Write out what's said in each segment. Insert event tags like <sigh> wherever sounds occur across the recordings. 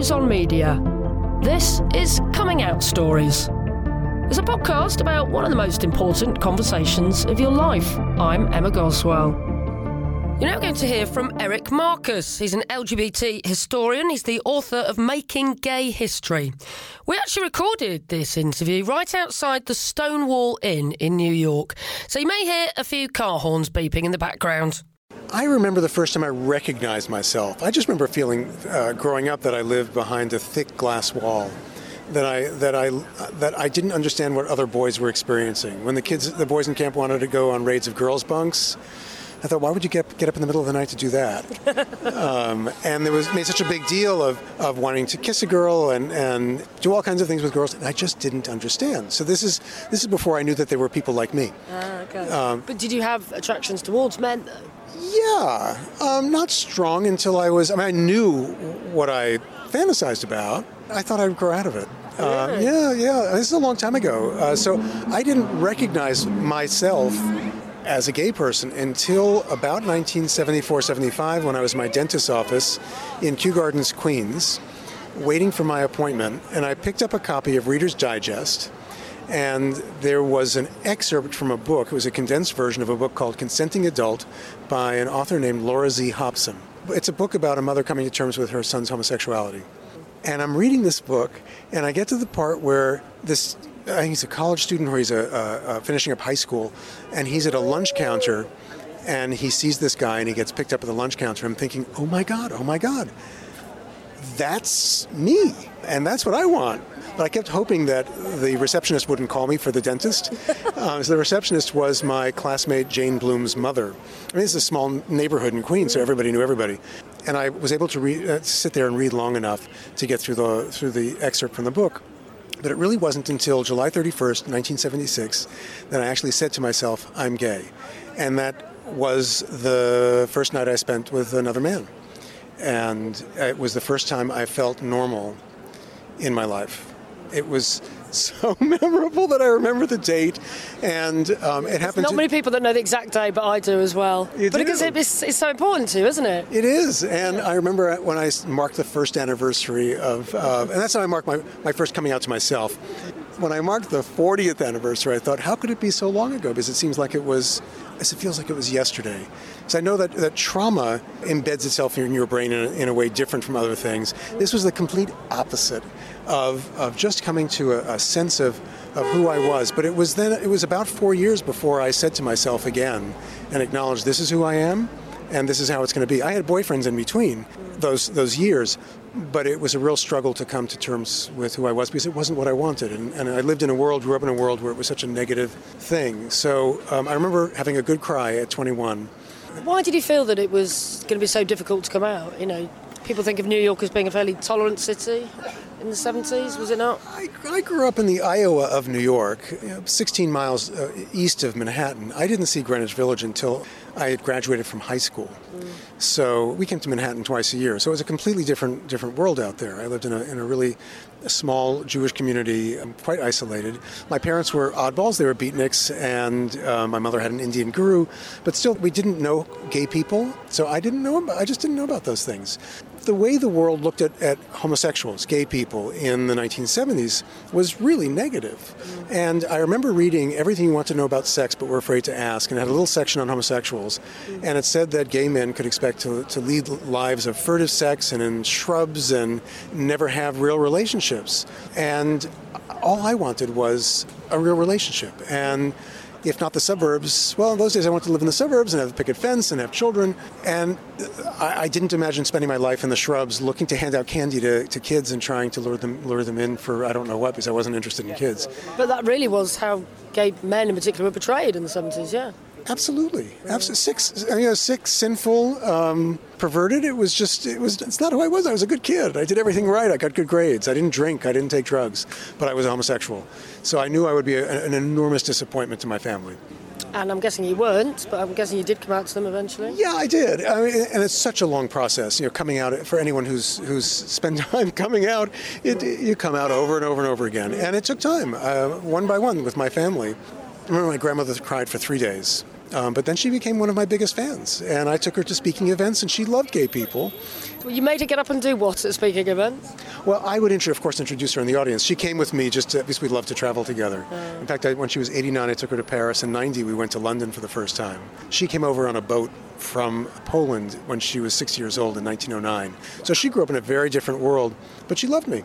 On Media. This is Coming Out Stories. It's a podcast about one of the most important conversations of your life. I'm Emma Goswell. You're now going to hear from Eric Marcus. He's an LGBT historian. He's the author of Making Gay History. We actually recorded this interview right outside the Stonewall Inn in New York, so you may hear a few car horns beeping in the background. I remember the first time I recognized myself. I just remember feeling, uh, growing up, that I lived behind a thick glass wall. That I that I that I didn't understand what other boys were experiencing. When the kids, the boys in camp, wanted to go on raids of girls' bunks, I thought, why would you get get up in the middle of the night to do that? <laughs> um, and there was made such a big deal of, of wanting to kiss a girl and, and do all kinds of things with girls, and I just didn't understand. So this is this is before I knew that there were people like me. Ah, okay. Um, but did you have attractions towards men? Though? Yeah, um, not strong until I was. I mean, I knew what I fantasized about. I thought I'd grow out of it. Uh, yeah, yeah. This is a long time ago. Uh, so I didn't recognize myself as a gay person until about 1974 75 when I was in my dentist's office in Kew Gardens, Queens, waiting for my appointment. And I picked up a copy of Reader's Digest and there was an excerpt from a book. It was a condensed version of a book called Consenting Adult by an author named Laura Z. Hobson. It's a book about a mother coming to terms with her son's homosexuality. And I'm reading this book, and I get to the part where this I think he's a college student or he's a, uh, uh, finishing up high school, and he's at a lunch counter, and he sees this guy, and he gets picked up at the lunch counter. I'm thinking, oh my God, oh my God, that's me, and that's what I want. But I kept hoping that the receptionist wouldn't call me for the dentist. <laughs> Uh, so the receptionist was my classmate Jane Bloom's mother. I mean, it's a small neighborhood in Queens, so everybody knew everybody. And I was able to read, uh, sit there and read long enough to get through the through the excerpt from the book. But it really wasn't until July 31st, 1976, that I actually said to myself, I'm gay. And that was the first night I spent with another man. And it was the first time I felt normal in my life it was <laughs> so memorable that I remember the date, and um, it happened. Not many people that know the exact day, but I do as well. You but do. because it's, it's, so important to, isn't it? It is, and yeah. I remember when I marked the first anniversary of, uh, and that's how I marked my, my first coming out to myself. When I marked the 40th anniversary, I thought, how could it be so long ago? Because it seems like it was, it feels like it was yesterday. Because I know that, that trauma embeds itself in your brain in a, in a way different from other things. This was the complete opposite of, of just coming to a, a sense of, of who I was. But it was then, it was about four years before I said to myself again and acknowledged this is who I am and this is how it's going to be. I had boyfriends in between those those years, but it was a real struggle to come to terms with who I was because it wasn't what I wanted. And, and I lived in a world, grew up in a world where it was such a negative thing. So um, I remember having a good cry at 21. Why did you feel that it was going to be so difficult to come out? You know, people think of New York as being a fairly tolerant city in the 70s, was it not? I, I grew up in the Iowa of New York, you know, 16 miles uh, east of Manhattan. I didn't see Greenwich Village until I had graduated from high school. Mm. So we came to Manhattan twice a year. So it was a completely different different world out there. I lived in a, in a really small Jewish community, um, quite isolated. My parents were oddballs; they were beatniks, and uh, my mother had an Indian guru. But still, we didn't know gay people, so I didn't know. I just didn't know about those things the way the world looked at, at homosexuals, gay people in the 1970s was really negative. And I remember reading Everything You Want to Know About Sex But We're Afraid to Ask, and it had a little section on homosexuals. And it said that gay men could expect to, to lead lives of furtive sex and in shrubs and never have real relationships. And all I wanted was a real relationship. And if not the suburbs. Well, in those days I wanted to live in the suburbs and have a picket fence and have children. And I, I, didn't imagine spending my life in the shrubs looking to hand out candy to, to kids and trying to lure them lure them in for I don't know what because I wasn't interested in kids. But that really was how gay men in particular were portrayed in the 70s, yeah. Absolutely, absolutely. Sick, you know, six sinful, um, perverted. It was just, it was. It's not who I was. I was a good kid. I did everything right. I got good grades. I didn't drink. I didn't take drugs, but I was homosexual. So I knew I would be a, an enormous disappointment to my family. And I'm guessing you weren't, but I'm guessing you did come out to them eventually. Yeah, I did. I mean, and it's such a long process. You know, coming out for anyone who's who's spent <laughs> time coming out, it, you come out over and over and over again, and it took time, uh, one by one, with my family. I remember my grandmother cried for three days Um, but then she became one of my biggest fans, and I took her to speaking events, and she loved gay people. Well, you made her get up and do what at speaking events? Well, I would, of course, introduce her in the audience. She came with me just to, because we love to travel together. In fact, I, when she was 89, I took her to Paris. In 90, we went to London for the first time. She came over on a boat from Poland when she was six years old in 1909. So she grew up in a very different world, but she loved me.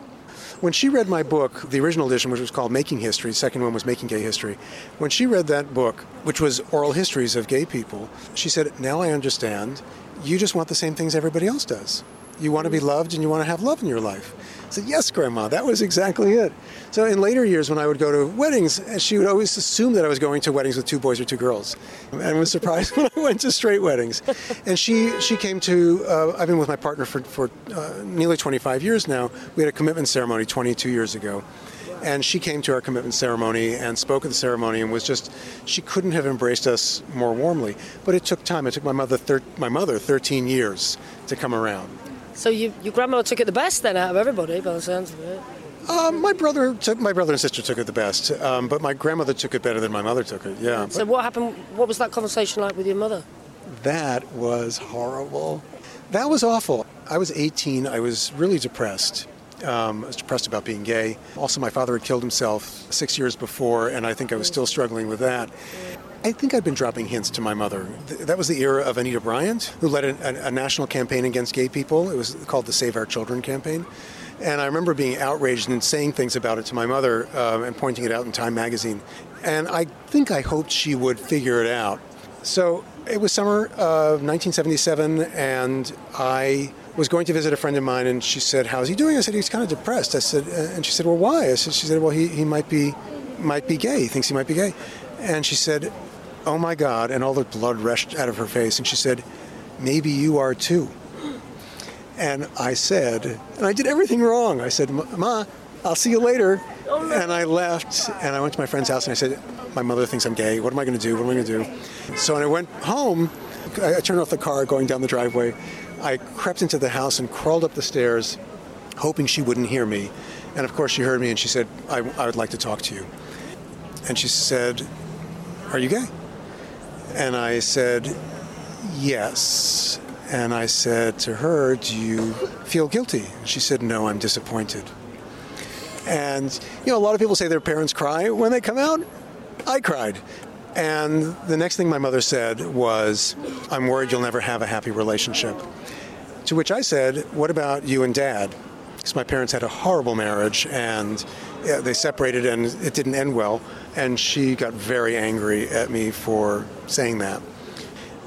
When she read my book, the original edition, which was called Making History, the second one was Making Gay History, when she read that book, which was oral histories of gay people, she said, Now I understand. You just want the same things everybody else does. You want to be loved and you want to have love in your life. I said, Yes, Grandma, that was exactly it. So in later years, when I would go to weddings, she would always assume that I was going to weddings with two boys or two girls, and was surprised <laughs> when I went to straight weddings. And she she came to. Uh, I've been with my partner for for uh, nearly 25 years now. We had a commitment ceremony 22 years ago. And she came to our commitment ceremony and spoke at the ceremony and was just, she couldn't have embraced us more warmly. But it took time. It took my mother, thir- my mother 13 years to come around. So you, your grandmother took it the best then out of everybody, by the sounds of it. Um, my brother took my brother and sister took it the best, um, but my grandmother took it better than my mother took it. Yeah. So what happened? What was that conversation like with your mother? That was horrible. That was awful. I was 18. I was really depressed. Um, I was depressed about being gay. Also, my father had killed himself six years before, and I think I was still struggling with that. I think I'd been dropping hints to my mother. That was the era of Anita Bryant, who led a, a, national campaign against gay people. It was called the Save Our Children campaign. And I remember being outraged and saying things about it to my mother uh, and pointing it out in Time magazine. And I think I hoped she would figure it out. So it was summer of 1977, and I was going to visit a friend of mine, and she said, "How's he doing?" I said, "He's kind of depressed." I said, and she said, "Well, why?" I said, "She said, well, he, he might be might be gay. He thinks he might be gay." And she said, "Oh my God!" And all the blood rushed out of her face, and she said, "Maybe you are too." And I said, and I did everything wrong. I said, "Ma, I'll see you later." Oh. And I left, and I went to my friend's house, and I said, "My mother thinks I'm gay. What am I going to do? What am I going to do?" So when I went home, I turned off the car going down the driveway. I crept into the house and crawled up the stairs, hoping she wouldn't hear me. And of course, she heard me, and she said, I, I would like to talk to you." And she said, "Are you gay?" And I said, "Yes." And I said to her, Do you feel guilty? She said, No, I'm disappointed. And, you know, a lot of people say their parents cry when they come out. I cried. And the next thing my mother said was, I'm worried you'll never have a happy relationship. To which I said, What about you and dad? Because my parents had a horrible marriage and they separated and it didn't end well. And she got very angry at me for saying that.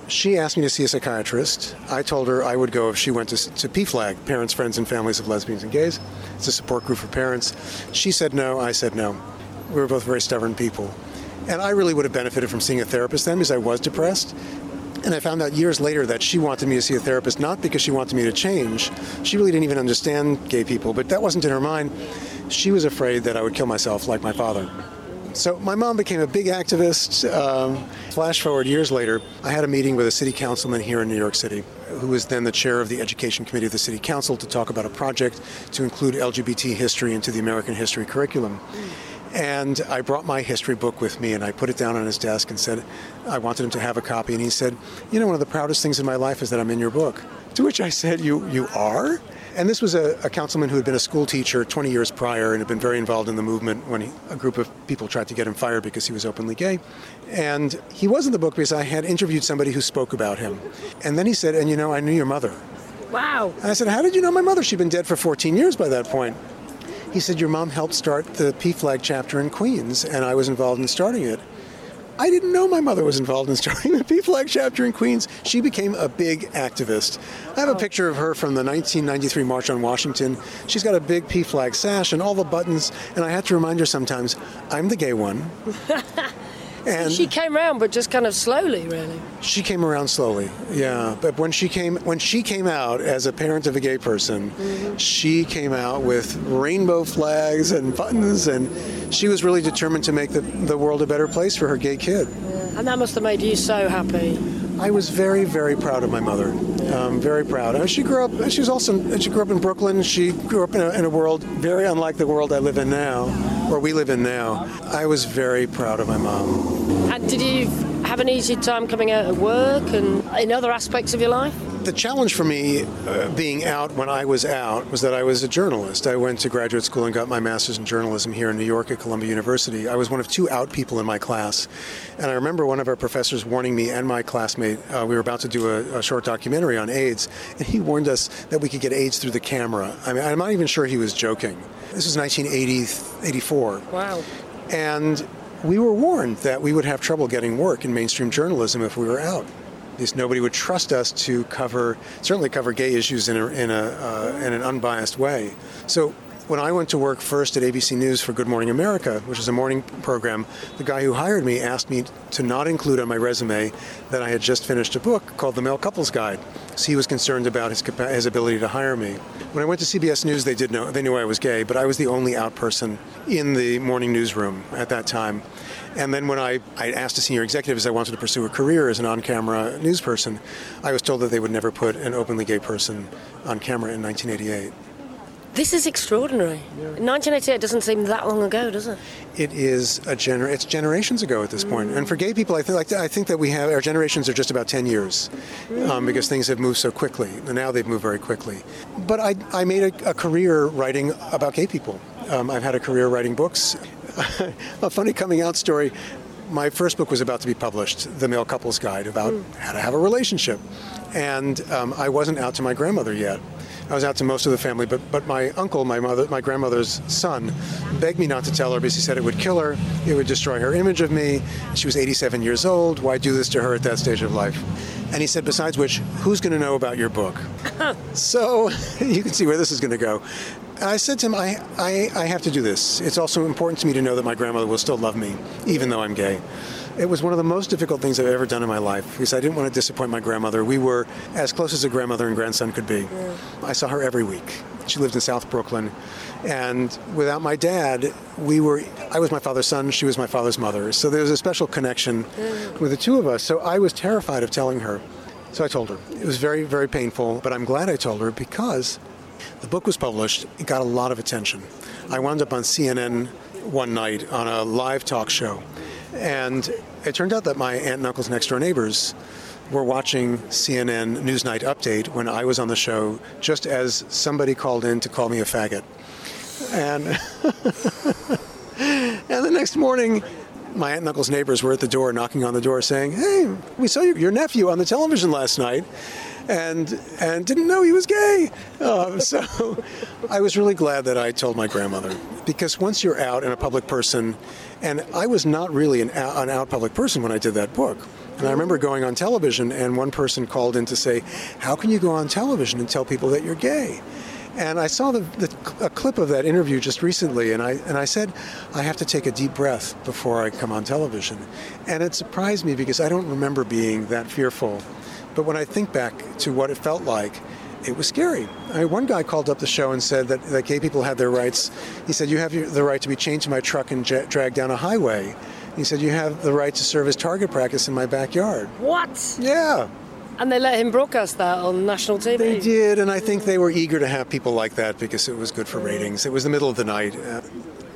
She asked me to see a psychiatrist. I told her I would go if she went to, to PFLAG, Parents, Friends, and Families of Lesbians and Gays. It's a support group for parents. She said no, I said no. We were both very stubborn people. And I really would have benefited from seeing a therapist then because I was depressed. And I found out years later that she wanted me to see a therapist not because she wanted me to change. She really didn't even understand gay people, but that wasn't in her mind. She was afraid that I would kill myself like my father. So my mom became a big activist. Um, flash forward years later, I had a meeting with a city councilman here in New York City, who was then the chair of the education committee of the city council, to talk about a project to include LGBT history into the American history curriculum. And I brought my history book with me and I put it down on his desk and said, I wanted him to have a copy. And he said, You know, one of the proudest things in my life is that I'm in your book. To which I said, You, you are? And this was a, a, councilman who had been a school teacher 20 years prior and had been very involved in the movement when he, a group of people tried to get him fired because he was openly gay. And he was in the book because I had interviewed somebody who spoke about him. And then he said, And you know, I knew your mother. Wow. And I said, How did you know my mother? She'd been dead for 14 years by that point. He said, Your mom helped start the PFLAG chapter in Queens, and I was involved in starting it. I didn't know my mother was involved in starting the PFLAG chapter in Queens. She became a big activist. I have a oh. picture of her from the 1993 March on Washington. She's got a big PFLAG sash and all the buttons, and I have to remind her sometimes, I'm the gay one. <laughs> And she came around, but just kind of slowly, really. She came around slowly, yeah. But when she came, when she came out as a parent of a gay person, mm-hmm. she came out with rainbow flags and buttons, and she was really determined to make the, the world a better place for her gay kid. Yeah. And that must have made you so happy. I was very, very proud of my mother. Um, very proud. Uh, she grew up. She was also. She grew up in Brooklyn. She grew up in a, in a world very unlike the world I live in now, or we live in now. I was very proud of my mom. And did you have an easy time coming out of work and in other aspects of your life? The challenge for me uh, being out when I was out was that I was a journalist. I went to graduate school and got my master's in journalism here in New York at Columbia University. I was one of two out people in my class. And I remember one of our professors warning me and my classmate, uh, we were about to do a, a, short documentary on AIDS, and he warned us that we could get AIDS through the camera. I mean, I'm not even sure he was joking. This was 1980, 84. Wow. And we were warned that we would have trouble getting work in mainstream journalism if we were out least nobody would trust us to cover, certainly cover gay issues in, a, in, a, uh, in an unbiased way. So when I went to work first at ABC News for Good Morning America, which is a morning program, the guy who hired me asked me to not include on my resume that I had just finished a book called The Male Couples Guide. So he was concerned about his, his ability to hire me. When I went to CBS News, they did know they knew I was gay, but I was the only out person in the morning newsroom at that time. And then when I, I asked a senior executive if I wanted to pursue a career as an on-camera news person, I was told that they would never put an openly gay person on camera in 1988. This is extraordinary. Yeah. 1988 doesn't seem that long ago, does it? It is a gener. It's generations ago at this mm. point. And for gay people, I think like I think that we have our generations are just about 10 years, mm. um, because things have moved so quickly. And now they've moved very quickly. But I, I made a, a career writing about gay people. Um, I've had a career writing books. <laughs> a funny coming out story. My first book was about to be published, The Male Couples Guide, about mm. how to have a relationship. And um, I wasn't out to my grandmother yet. I was out to most of the family, but, but my uncle, my mother, my grandmother's son, begged me not to tell her because he said it would kill her, it would destroy her image of me. She was 87 years old. Why do this to her at that stage of life? And he said, besides which, who's going to know about your book? <laughs> so <laughs> you can see where this is going to go. I said to him, I, I, I have to do this. It's also important to me to know that my grandmother will still love me, even though I'm gay. It was one of the most difficult things I've ever done in my life because I didn't want to disappoint my grandmother. We were as close as a grandmother and grandson could be. Yeah. I saw her every week. She lived in South Brooklyn. And without my dad, we were, I was my father's son, she was my father's mother. So there was a special connection yeah. with the two of us. So I was terrified of telling her. So I told her. It was very, very painful, but I'm glad I told her because the book was published, it got a lot of attention. I wound up on CNN one night on a live talk show, and it turned out that my aunt and uncle's next door neighbors were watching CNN Newsnight Update when I was on the show, just as somebody called in to call me a faggot. And, <laughs> and the next morning, my aunt and uncle's neighbors were at the door knocking on the door saying, Hey, we saw your nephew on the television last night and and didn't know he was gay. Uh, <laughs> so I was really glad that I told my grandmother because once you're out and a public person, and I was not really an out, an out public person when I did that book. And I remember going on television, and one person called in to say, "How can you go on television and tell people that you're gay?" And I saw the, the, a clip of that interview just recently, and I and I said, I have to take a deep breath before I come on television, and it surprised me because I don't remember being that fearful but when I think back to what it felt like, it was scary. I mean, one guy called up the show and said that, that gay people had their rights. He said, You have the right to be chained to my truck and jet, dragged down a highway. He said, You have the right to serve as target practice in my backyard. What? Yeah. And they let him broadcast that on national TV. They did, and I think they were eager to have people like that because it was good for ratings. It was the middle of the night. Uh,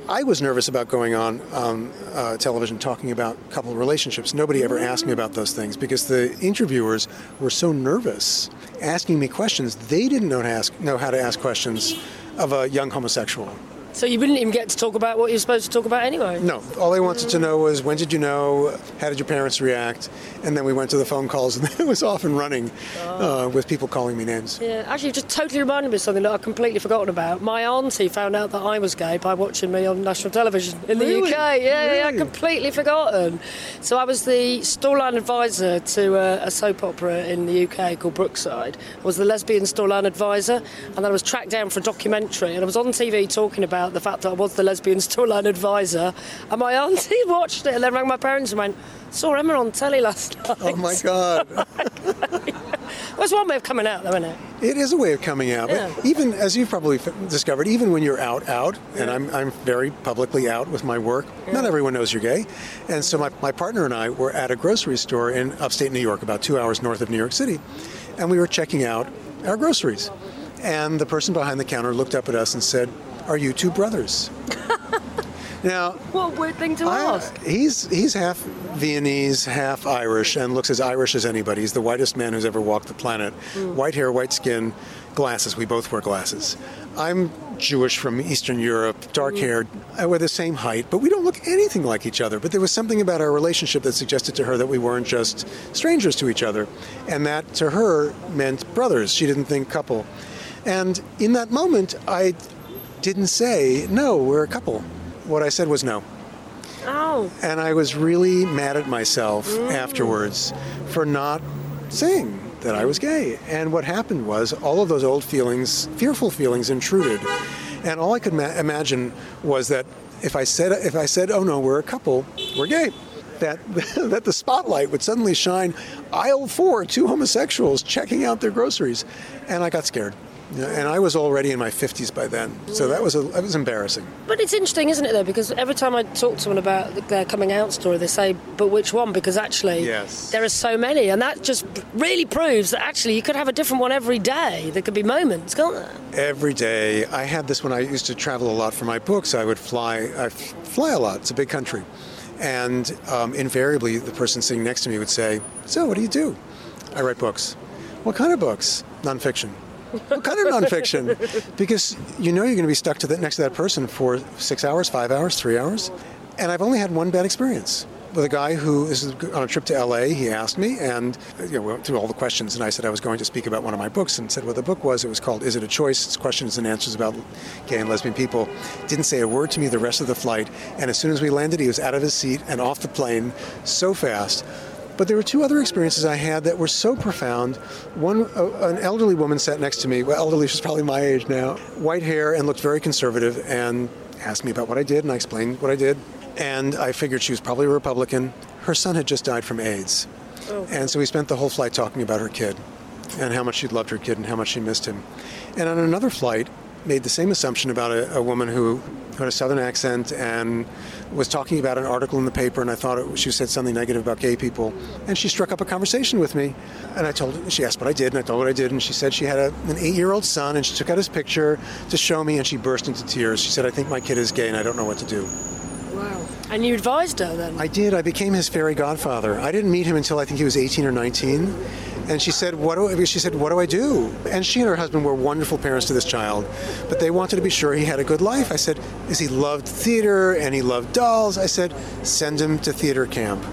I was nervous about going on um, uh, television talking about couple relationships. Nobody ever asked me about those things because the interviewers were so nervous asking me questions. They didn't know, to ask, know how to ask questions of a young homosexual. So you wouldn't even get to talk about what you're supposed to talk about anyway? No. All they wanted to know was when did you know? How did your parents react? And then we went to the phone calls, <laughs> and it was off and running oh. uh, with people calling me names. Yeah, actually, just totally reminded me of something that I'd completely forgotten about. My auntie found out that I was gay by watching me on national television in the really? UK. Yeah, really? yeah, I'd completely forgotten. So I was the storyline advisor to a, a, soap opera in the UK called Brookside. I was the lesbian storyline advisor, and then I was tracked down for a documentary, and I was on TV talking about the fact that I was the lesbian storyline advisor. And my auntie <laughs> watched it and then rang my parents and went, Saw Emma on telly last <laughs> night. Oh my God. <laughs> That's one way of coming out, though, isn't it? It is a way of coming out. Yeah. But even, as you've probably discovered, even when you're out, out, yeah. and I'm, I'm very publicly out with my work, yeah. not everyone knows you're gay. And so my, my partner and I were at a grocery store in upstate New York, about two hours north of New York City, and we were checking out our groceries. And the person behind the counter looked up at us and said, are you two brothers? <laughs> Now, What a weird thing to I- uh, ask. he's he's half Viennese, half Irish, and looks as Irish as anybody. He's the whitest man who's ever walked the planet. Hmm. White hair, white skin, glasses. We both wear glasses. I'm Jewish from Eastern Europe, dark hmm. hair. Uh, we're the same height, but we don't look anything like each other. But there was something about our relationship that suggested to her that we weren't just strangers to each other, and that to her meant brothers. She didn't think couple. And in that moment, I didn't say no. We're a couple. What I said was no. Oh, And I was really mad at myself mm. afterwards for not saying that I was gay. And what happened was all of those old feelings, fearful feelings, intruded. And all I could ma- imagine was that if I said, if I said, "Oh no, we're a couple, we're gay," that <laughs> that the spotlight would suddenly shine. Aisle four, two homosexuals checking out their groceries, and I got scared. And I was already in my 50s by then, so that was a, that was embarrassing. but it's interesting, isn't it, though? Because every time I talk to someone about their coming out story, they say, but which one? Because actually, Yes. there are so many. And that just really proves that actually you could have a different one every day. There could be moments, can't there? every day. I had this when I used to travel a lot for my books. I would fly. I fly a lot. It's a big country, and um, invariably the person sitting next to me would say, "So, what do you do?" I write books. What kind of books? Nonfiction. What kind of nonfiction? Because you know you're going to be stuck to that next to that person for six hours, five hours, three hours. And I've only had one bad experience with a guy who is on a trip to LA. He asked me, and you know, we went through all the questions, and I said I was going to speak about one of my books, and said what the book was. It was called "Is It a Choice?" It's questions and answers about gay and lesbian people. Didn't say a word to me the rest of the flight, and as soon as we landed, he was out of his seat and off the plane so fast. But there were two other experiences I had that were so profound. One, uh, an elderly woman sat next to me. Well, elderly, she's probably my age now. White hair and looked very conservative, and asked me about what I did, and I explained what I did. And I figured she was probably a Republican. Her son had just died from AIDS, and so we spent the whole flight talking about her kid, and how much she loved her kid, and how much she missed him. And on another flight, made the same assumption about a, a woman who had a southern accent and was talking about an article in the paper and I thought it, she said something negative about gay people. And she struck up a conversation with me and I told her she asked what I did and I told her what I did and she said she had a, an eight-year-old son and she took out his picture to show me and she burst into tears. She said I think my kid is gay and I don't know what to do. Wow. And you advised her then? I did. I became his fairy godfather. I didn't meet him until I think he was 18 or 19 and she said, "What do I, she said? What do I do?" And she and her husband were wonderful parents to this child, but they wanted to be sure he had a good life. I said, "Is he loved theater and he loved dolls?" I said, "Send him to theater camp."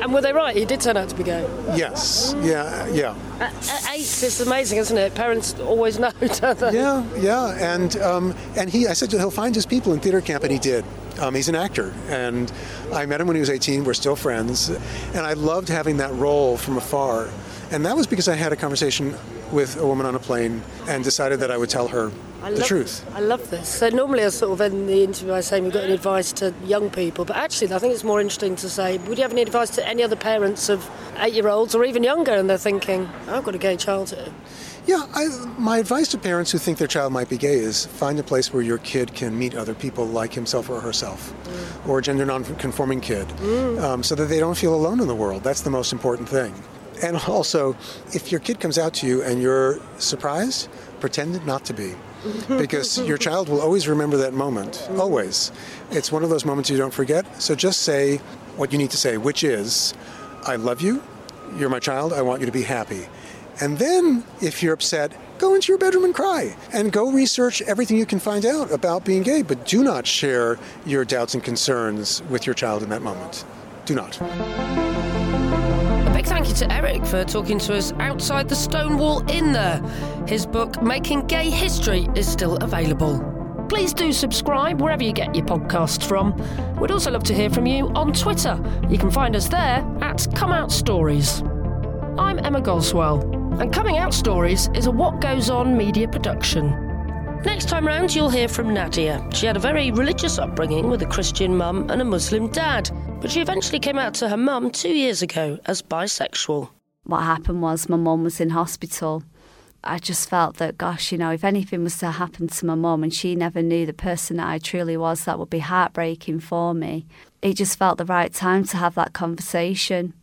And were they right? He did turn out to be gay. Yes, yeah, yeah, At, at eight, it's amazing, isn't it? Parents always <laughs> know, don't they? yeah, yeah. And um, and he, I said he'll find his people in theater camp, and he did. Um, he's an actor, and I met him when he was 18. We're still friends, and I loved having that role from afar. And that was because I had a conversation with a woman on a plane and decided that I would tell her I the love, truth. I love this. So normally I sort of end the interview by saying we've got any advice to young people, but actually I think it's more interesting to say, would you have any advice to any other parents of eight-year-olds or even younger, and they're thinking, I've got a gay child here. Yeah, I, my advice to parents who think their child might be gay is find a place where your kid can meet other people like himself or herself, or a gender non-conforming kid, um, so that they don't feel alone in the world. That's the most important thing. And also, if your kid comes out to you and you're surprised, pretend not to be. <laughs> Because your child will always remember that moment. Always. It's one of those moments you don't forget. So just say what you need to say, which is, I love you, you're my child, I want you to be happy. And then, if you're upset, go into your bedroom and cry. And go research everything you can find out about being gay. But do not share your doubts and concerns with your child in that moment. Do not. Thank you to Eric for talking to us outside the stone wall in there. His book, Making Gay History, is still available. Please do subscribe wherever you get your podcasts from. We'd also love to hear from you on Twitter. You can find us there at Come Out Stories. I'm Emma Goswell, and Coming Out Stories is a What Goes On media production. Next time round, you'll hear from Nadia. She had a very religious upbringing with a Christian mum and a Muslim dad, but she eventually came out to her mum two years ago as bisexual. what happened was my mum was in hospital. I just felt that, gosh, you know, if anything was to happen to my mum and she never knew the person that I truly was, that would be heartbreaking for me. It just felt the right time to have that conversation.